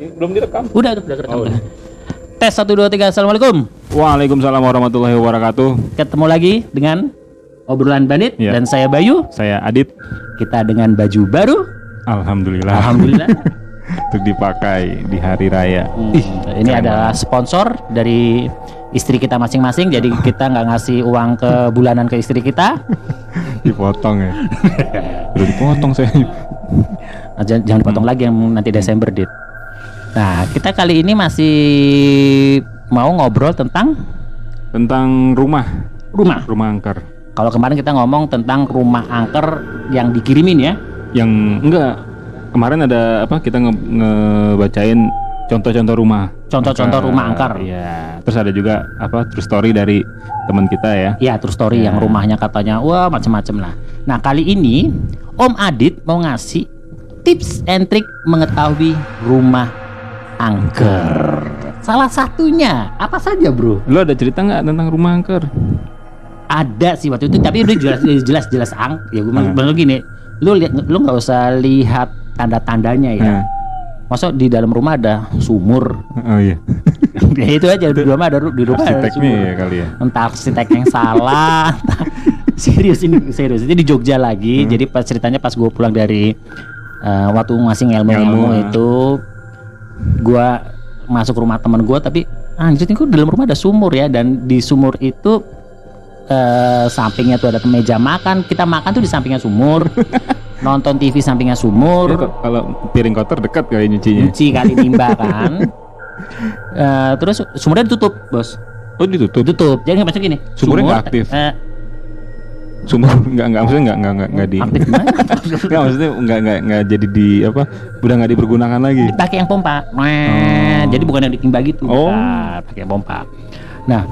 Belum direkam. Udah, udah, udah kerekam. Oh, udah. Tes 1 2 3 Assalamualaikum. Waalaikumsalam warahmatullahi wabarakatuh. Ketemu lagi dengan obrolan bandit Iya. dan saya Bayu. Saya Adit. Kita dengan baju baru. Alhamdulillah. Alhamdulillah. Untuk dipakai di hari raya. Hmm, ini adalah sponsor dari istri kita masing-masing. Jadi kita nggak ngasih uang ke bulanan ke istri kita. Dipotong ya. Udah dipotong saya. Nah, Jangan, jangan dipotong lagi yang nanti Desember, Dit. Nah, kita kali ini masih mau ngobrol tentang Tentang rumah. rumah. Rumah angker. Kalau kemarin kita ngomong tentang rumah angker yang dikirimin ya. Yang enggak kemarin ada apa kita nge- ngebacain contoh-contoh rumah. Contoh-contoh rumah angker. Iya. Terus ada juga apa true story dari teman kita ya. Ya, true story Ya. yang rumahnya katanya wah macem-macem lah. Nah, kali ini Om Adit mau ngasih tips and trik mengetahui rumah angker. Salah satunya apa saja, Bro? Lo ada cerita nggak tentang rumah angker? Ada sih waktu itu, tapi udah jelas jelas jelas ang. Ya gue Hmm. bilang gini, lu lihat lu nggak usah lihat tanda-tandanya ya. Hmm. Masa di dalam rumah ada sumur? Oh iya. ya itu aja di rumah ada di rumah ada sumur. ya kali ya. entah arsitek yang salah entah- serius ini serius ini di Jogja lagi Hmm. jadi pas ceritanya pas gue pulang dari eh, waktu ngasih ilmu Ilmu, ah. itu gue masuk rumah teman gue tapi anjir ini kok dalam rumah ada sumur ya? Dan di sumur itu eh, sampingnya tuh ada meja makan. Kita makan tuh di sampingnya sumur. Nonton TV sampingnya Ya, sumur kok kalau piring kotor dekat kali nyucinya. cuci kali nimba kan. Eh, terus sumurnya ditutup bos. Oh ditutup. ditutup. Jadi nggak gini. Sumurnya nggak aktif? eh, Sumur nggak nggak maksudnya nggak nggak nggak nggak di nggak maksudnya nggak nggak nggak jadi di apa udah nggak dipergunakan lagi. pakai yang pompa Mweh. jadi bukan yang ditimba gitu Oh. pakai yang pompa nah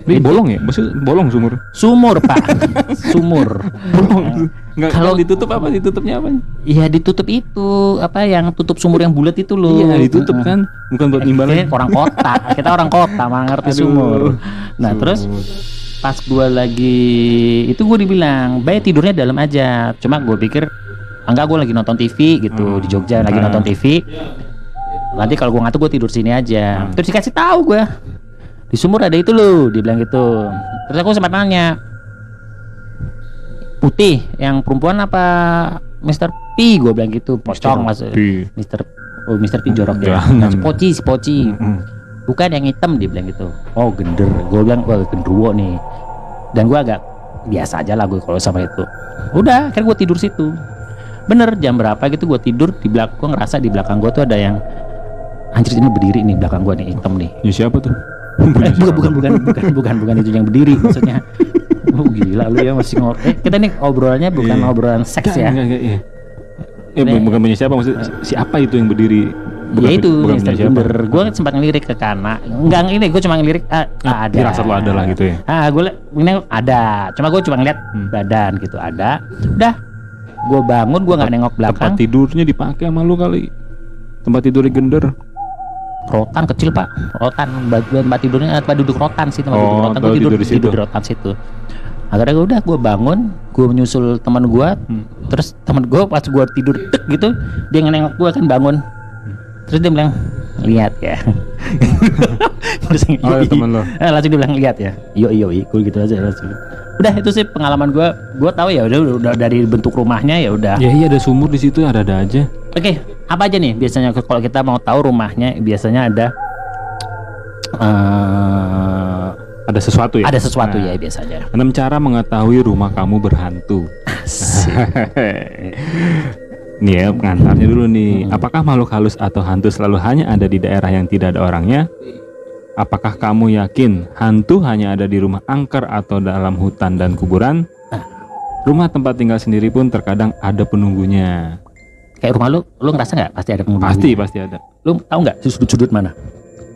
Ini bolong ya? Maksudnya bolong sumur? sumur pak sumur Bolong. Nggak Kalau- ditutup apa? Ditutupnya apa? Iya ditutup itu apa yang tutup sumur yang bulat itu loh Iya ditutup kan, bukan buat Eh, nimbalin. kita orang kota kita orang kota mana ngerti Aduh. sumur nah Sumur. terus pas gua lagi itu gue dibilang baik tidurnya dalam aja cuma gue pikir enggak gue lagi nonton TV gitu Hmm. di Jogja lagi Ah. nonton TV nanti kalau gue ngantuk gue tidur sini aja Hmm. terus dikasih tahu gue di sumur ada itu loh dia bilang gitu terus aku sempat nanya putih yang perempuan apa Mr. P gue bilang gitu pocong mas. Mr. Oh Mr. P jorok ya. Nah, poci si poci Mm. Bukan yang hitam dia bilang gitu. Oh gender. Gue bilang wah genderuwo nih. Dan gue agak biasa aja lah gue kalau sama itu. Udah akhirnya gue tidur situ. Bener jam berapa gitu gue tidur di belakang gue ngerasa di belakang gue tuh ada yang anjir ini berdiri nih belakang gue nih hitam nih. Ya siapa tuh? eh, bukan bukan bukan bukan bukan bukan itu yang berdiri maksudnya. Oh gila lu ya masih ngor eh, kita nih obrolannya bukan Iya. obrolan seks ya. Enggak, enggak, iya. Eh, bukan punya siapa maksud si- siapa itu yang berdiri? Ya itu bukan. Gender gue sempat ngelirik ke kanan enggak ini gue cuma ngelirik ah, Ah, ada firasat lo ada lah gitu ya. ah gue ini ada cuma gue cuma ngeliat Hmm. badan gitu ada udah gue bangun gue nggak nengok belakang Tempat tidurnya dipakai sama lu kali. Tempat tidur gender. rotan kecil pak rotan tempat tidurnya tempat duduk rotan sih tempat Oh, duduk rotan gue tidur, tidur di situ. tidur di rotan situ akhirnya gue udah gue bangun gue menyusul teman gue Hmm. terus teman gue pas gue tidur tek gitu dia nengok gue kan bangun terus dia bilang lihat ya terus Oh, "Yoi." ya, teman lo. Eh, langsung dia bilang lihat ya iyo iyo gue gitu aja langsung udah itu sih pengalaman gue gue tahu ya udah udah dari bentuk rumahnya ya udah Ya iya ada sumur di situ ada-ada aja. Oke, apa aja nih biasanya kalau kita mau tahu rumahnya biasanya ada eh Ada sesuatu ya? ada sesuatu Nah, ya biasanya. Enam cara mengetahui rumah kamu berhantu. Nih ya pengantarnya dulu nih. Apakah makhluk halus atau hantu selalu hanya ada di daerah yang tidak ada orangnya? Apakah kamu yakin hantu hanya ada di rumah angker atau dalam hutan dan kuburan? Rumah tempat tinggal sendiri pun terkadang ada penunggunya. Kayak rumah lu, lu ngerasa nggak pasti ada penghuni? Pasti pasti ada. Lu tahu nggak sudut-sudut mana?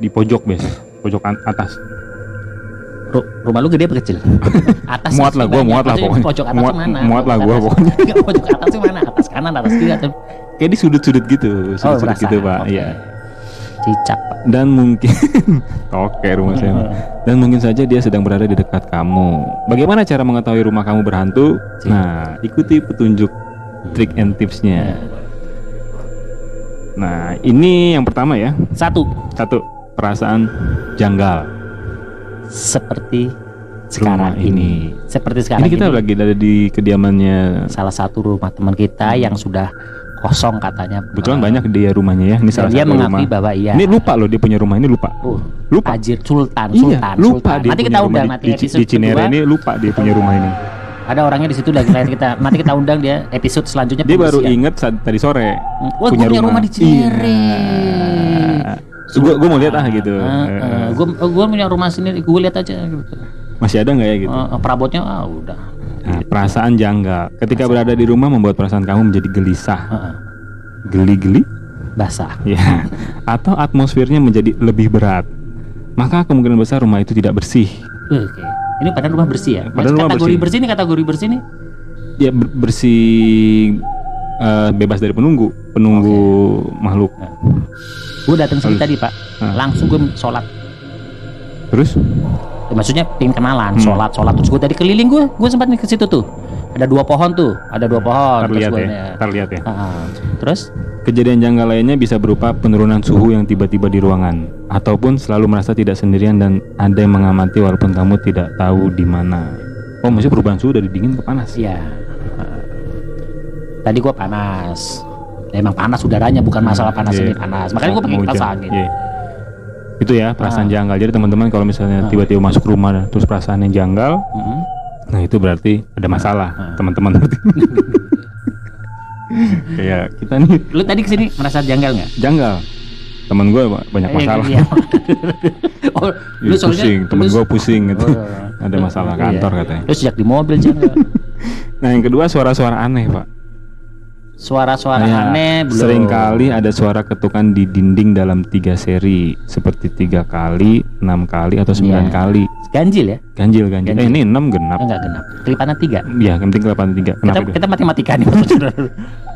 Di pojok biasa, pojok atas. Ru- rumah lu gede apa kecil? Atas Muat lah, gua muat lah pokoknya. Pojok atas Muat- mana? muat lah gua atas. pokoknya. Pojok atas itu mana? Atas kanan, atas kiri atau Kayak di sudut-sudut gitu, sudut-sudut berasa. gitu pak. Iya. cicak, Pak. Dan mungkin oke rumah saya. Dan mungkin saja dia sedang berada di dekat kamu. Bagaimana cara mengetahui rumah kamu berhantu? Nah, ikuti petunjuk trik and tipsnya. Nah, ini yang pertama ya. Satu, Satu, perasaan janggal. Seperti sekarang Rumah ini. ini. Seperti sekarang Ini kita ini. lagi ada di kediamannya. salah satu rumah teman kita yang sudah kosong katanya. Kebetulan Eh, banyak dia rumahnya ya. Ini salah dia satu mengakui rumah. bahwa iya. Ini lupa loh dia punya rumah ini lupa. Oh, Lupa. Ajir Sultan, Iya, Sultan, lupa Sultan. dia Nanti punya kita rumah undang di, nanti di, di Cinere ini lupa dia punya rumah ini. Ada orangnya di situ lagi lain kita. Nanti kita undang dia episode selanjutnya. Dia baru inget saat tadi sore Wah, gue punya rumah di Cinere. Gue gue mau lihat ah gitu. gue gue punya rumah sendiri. Gue lihat aja. Gitu. Masih ada nggak ya gitu? Eh, perabotnya ah udah. Nah, perasaan janggal. Ketika berada di rumah membuat perasaan kamu menjadi gelisah, Heeh. geli-geli, basah. ya, atau atmosfernya menjadi lebih berat. Maka kemungkinan besar rumah itu tidak bersih. Oke. Ini padahal rumah bersih ya. Padahal rumah kategori bersih. bersih. ini kategori bersih nih. Dia ber- bersih eh, bebas dari penunggu, penunggu makhluk. Gue datang sini tadi pak, Hah. langsung gue sholat. Terus Ya, maksudnya pengen kenalan, Hmm. sholat, sholat. Terus gue tadi keliling gue, gue sempat nih ke situ tuh. Ada dua pohon tuh, ada dua pohon. terlihat terus ya, gua- terlihat ya. Ah, ah. Terus Kejadian janggal lainnya bisa berupa penurunan suhu yang tiba-tiba di ruangan, ataupun selalu merasa tidak sendirian dan ada yang mengamati walaupun kamu tidak tahu di mana. Oh, maksudnya perubahan suhu dari dingin ke panas? ya, ah. Tadi gue panas. Emang panas udaranya, bukan masalah panas Iya. ini panas. Makanya gue pakai kipas angin. Iya. Itu ya perasaan Ah. janggal. Jadi teman-teman kalau misalnya Ah. tiba-tiba masuk rumah terus perasaan yang janggal, Mm-mm. nah itu berarti ada masalah, Ah. teman-teman. berarti. Kayak kita nih Lu tadi ke sini merasa janggal nggak? janggal. Temen gue banyak Eh, masalah. iya. oh, Ih, pusing, temen lu- gue pusing gitu. Oh. Ada masalah Iya. kantor katanya. Lu sejak di mobil janggal. Nah yang kedua suara-suara aneh pak. Suara-suara Kayak aneh belum. Sering kali ada suara ketukan di dinding dalam tiga seri seperti tiga kali, enam kali atau sembilan Iya. kali. Ganjil ya? Ganjil ganjil. Ganjil. Eh ini enam genap. Enggak genap. Kelipatan tiga. Ya yang penting kelihatan tiga. Kita, Kenapa itu? kita matematika nih.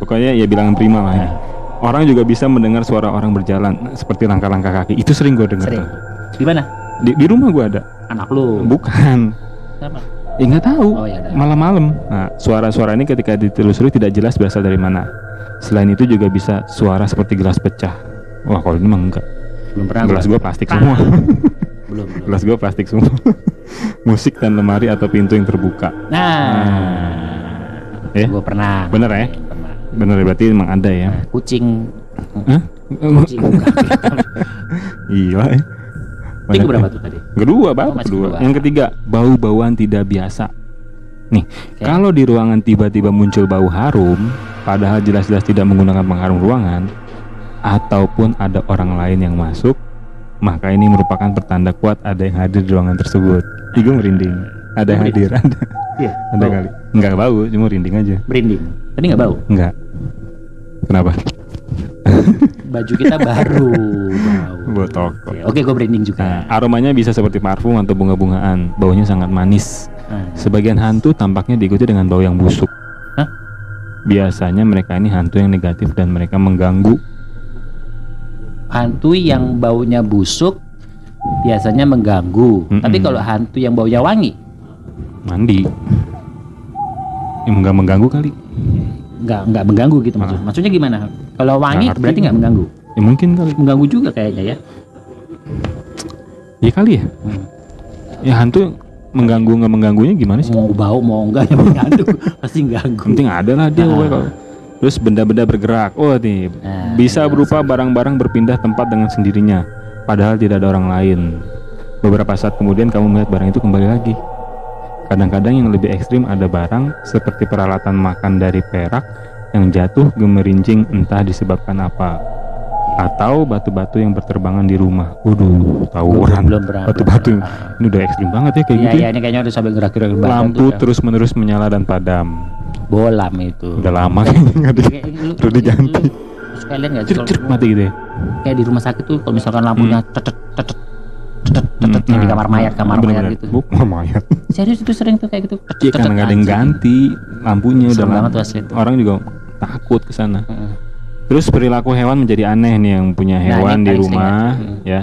Pokoknya ya bilangan prima lah. Nah. ya. Orang juga bisa mendengar suara orang berjalan seperti langkah-langkah kaki. Itu sering gue dengar. Sering. tuh. Di mana? Di, di rumah gue ada. Anak lu. Bukan. Siapa? Ya nggak tahu. Oh, ya. Malam-malam. Nah, suara-suara ini ketika ditelusuri tidak jelas berasal dari mana. Selain itu juga bisa suara seperti gelas pecah. Wah, kalau ini mah enggak. Belum pernah. Gelas gua. gue plastik semua. Belum, belum. Gelas gue plastik semua. Musik dan lemari atau pintu yang terbuka. Nah. Ya, Gue pernah. bener ya? Pernah. Bener berarti emang ada ya. Kucing. Hah? Kucing. Gila ya. Banyak berapa tuh tadi? Kedua, Oh, baru masih kedua. kedua. Yang ketiga, bau-bauan tidak biasa. Nih, Oke. kalau di ruangan tiba-tiba muncul bau harum, padahal jelas-jelas tidak menggunakan pengharum ruangan, ataupun ada orang lain yang masuk, maka ini merupakan pertanda kuat ada yang hadir di ruangan tersebut. Gue merinding. Ada yang hadir, ada, Iya. ada bau. kali. Enggak bau, cuma merinding aja. Merinding. Tadi nggak bau. Enggak. Kenapa? Baju kita baru. Bau. Buat toko. Oke, Oke, gue merinding Nah, juga. aromanya bisa seperti parfum atau bunga-bungaan. Baunya sangat manis. Nah. Sebagian hantu tampaknya diikuti dengan bau yang busuk. Hah? Biasanya mereka ini hantu yang negatif dan mereka mengganggu. hantu yang baunya busuk biasanya mengganggu. Mm-mm. Tapi kalau hantu yang baunya wangi, Mandi. Ya, enggak mengganggu kali. Nggak nggak mengganggu gitu maksud. Maksudnya gimana? Kalau wangi ngerti. berarti nggak mengganggu. Ya mungkin kali. Mengganggu juga kayaknya ya. Ya kali ya. Hmm. Ya hantu mengganggu nggak mengganggunya gimana sih? Mau bau mau enggak yang mengganggu pasti ganggu. Penting ada lah dia. Ah. woy, kalau- Terus benda-benda bergerak. Oh nih, Nah, bisa iya, berupa barang-barang berpindah tempat dengan sendirinya, padahal tidak ada orang lain. Beberapa saat kemudian kamu melihat barang itu kembali lagi. Kadang-kadang yang lebih ekstrim ada barang seperti peralatan makan dari perak yang jatuh gemerincing entah disebabkan apa. Atau batu-batu yang berterbangan di rumah. Waduh, tawuran. belum pernah. Batu-batu. belum pernah. Ini udah ekstrim banget ya kayak Iya gitu. iya ini kayaknya udah sampai gerak-gerak Lampu udah terus-menerus menyala dan padam. bolam itu. Udah lama kayaknya nggak di- udah diganti. lihat nggak mati gitu ya. kayak di rumah sakit tuh kalau misalkan lampunya tetet tetet tetet yang di kamar mayat kamar mayat Hmm. Gitu. Bu, kamar mayat. Serius itu sering tuh kayak gitu. Iya karena nggak ada yang ganti lampunya udah Serem banget tuh asli itu. Orang juga takut ke sana. Heeh. Terus perilaku hewan menjadi aneh nih yang punya Nah, hewan di rumah ya. ya.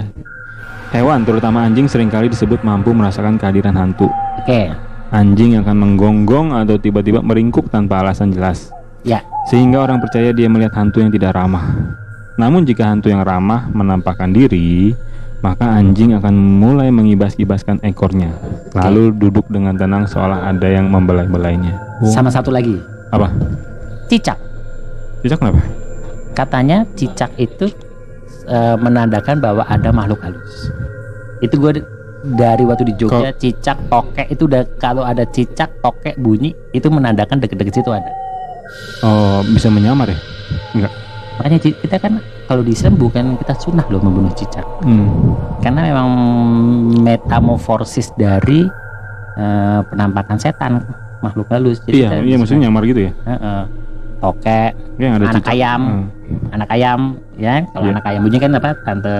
Hewan terutama anjing sering kali disebut mampu merasakan kehadiran hantu. Oke. Anjing akan menggonggong atau tiba-tiba meringkuk tanpa alasan jelas. Ya. Sehingga orang percaya dia melihat hantu yang tidak ramah. Namun jika hantu yang ramah menampakkan diri, maka anjing akan mulai mengibas-ibaskan ekornya, lalu duduk dengan tenang seolah ada yang membelai-belainya. Sama satu lagi, Apa? cicak. Cicak kenapa? Katanya cicak itu eh, menandakan bahwa ada makhluk halus. Itu gue dari waktu di Jogja cicak tokek itu udah kalau ada cicak tokek bunyi itu menandakan deket-deket situ ada. Oh, bisa menyamar ya? Enggak. Makanya kita kan kalau di Islam bukan kita sunnah loh membunuh cicak. Hmm. Karena memang metamorfosis dari eh, penampakan setan makhluk halus. Iya, kita- iya maksudnya nyamar gitu ya? Heeh. Tokek, Kayak ada anak cicak. ayam, Hmm. anak ayam, ya. Kalau Iya. anak ayam bunyi kan apa? Tante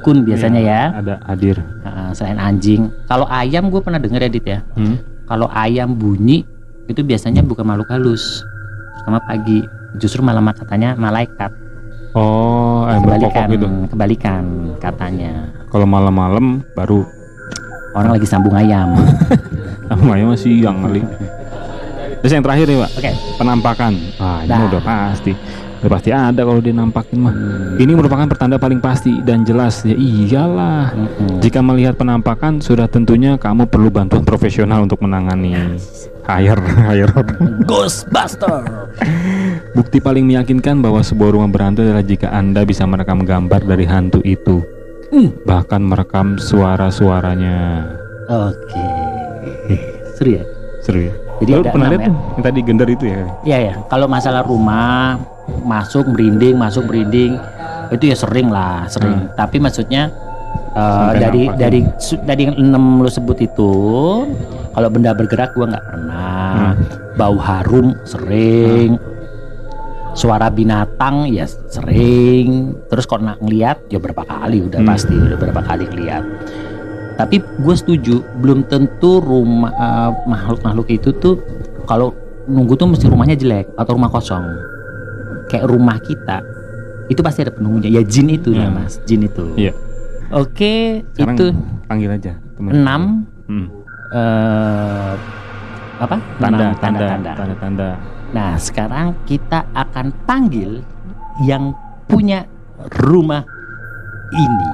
kun biasanya Iya, ya. Ada hadir. Heeh, selain anjing. Kalau ayam gue pernah denger edit ya. Hmm. Kalau ayam bunyi itu biasanya bukan makhluk halus. Terutama pagi. Justru malah katanya malaikat. Oh, berkokok Kebalikan, gitu. kebalikan katanya. Kalau malam-malam baru Orang lagi sambung ayam. sama ayam masih yang kali. Terus yang terakhir nih, Pak. Oke. Penampakan. Ah, ini Nah. udah pasti. Udah pasti ada kalau dia nampakin mah. Ini merupakan pertanda paling pasti dan jelas. Ya iyalah. Mm-mm. Jika melihat penampakan, sudah tentunya kamu perlu bantuan profesional untuk menangani. Hire, hire. Ghostbuster. Bukti paling meyakinkan bahwa sebuah rumah berhantu adalah jika Anda bisa merekam gambar dari hantu itu. Hmm. Bahkan merekam suara-suaranya. Oke. Seru ya? Seru ya? Jadi Lalu ada pernah lihat ya? tuh yang tadi gender itu ya? Iya ya. Kalau masalah rumah masuk merinding, masuk merinding itu ya sering lah, sering. Tapi maksudnya Sampai dari nampak dari su- dari yang enam lo sebut itu, kalau benda bergerak gua nggak pernah. Bau harum sering. Suara binatang ya sering. Terus kalau nak ngeliat ya berapa kali udah Hmm. pasti udah berapa kali ngeliat. Tapi gue setuju, belum tentu rumah eh, makhluk-makhluk itu tuh kalau nunggu tuh mesti rumahnya jelek atau rumah kosong. Kayak rumah kita itu pasti ada penunggunya. Ya jin itu ya Hmm. mas, jin itu. Iya. Oke, Sekarang itu panggil aja temen. enam Hmm. eh, apa? Tanda, Enam tanda, tanda. tanda, tanda. Nah sekarang kita akan panggil yang punya rumah ini.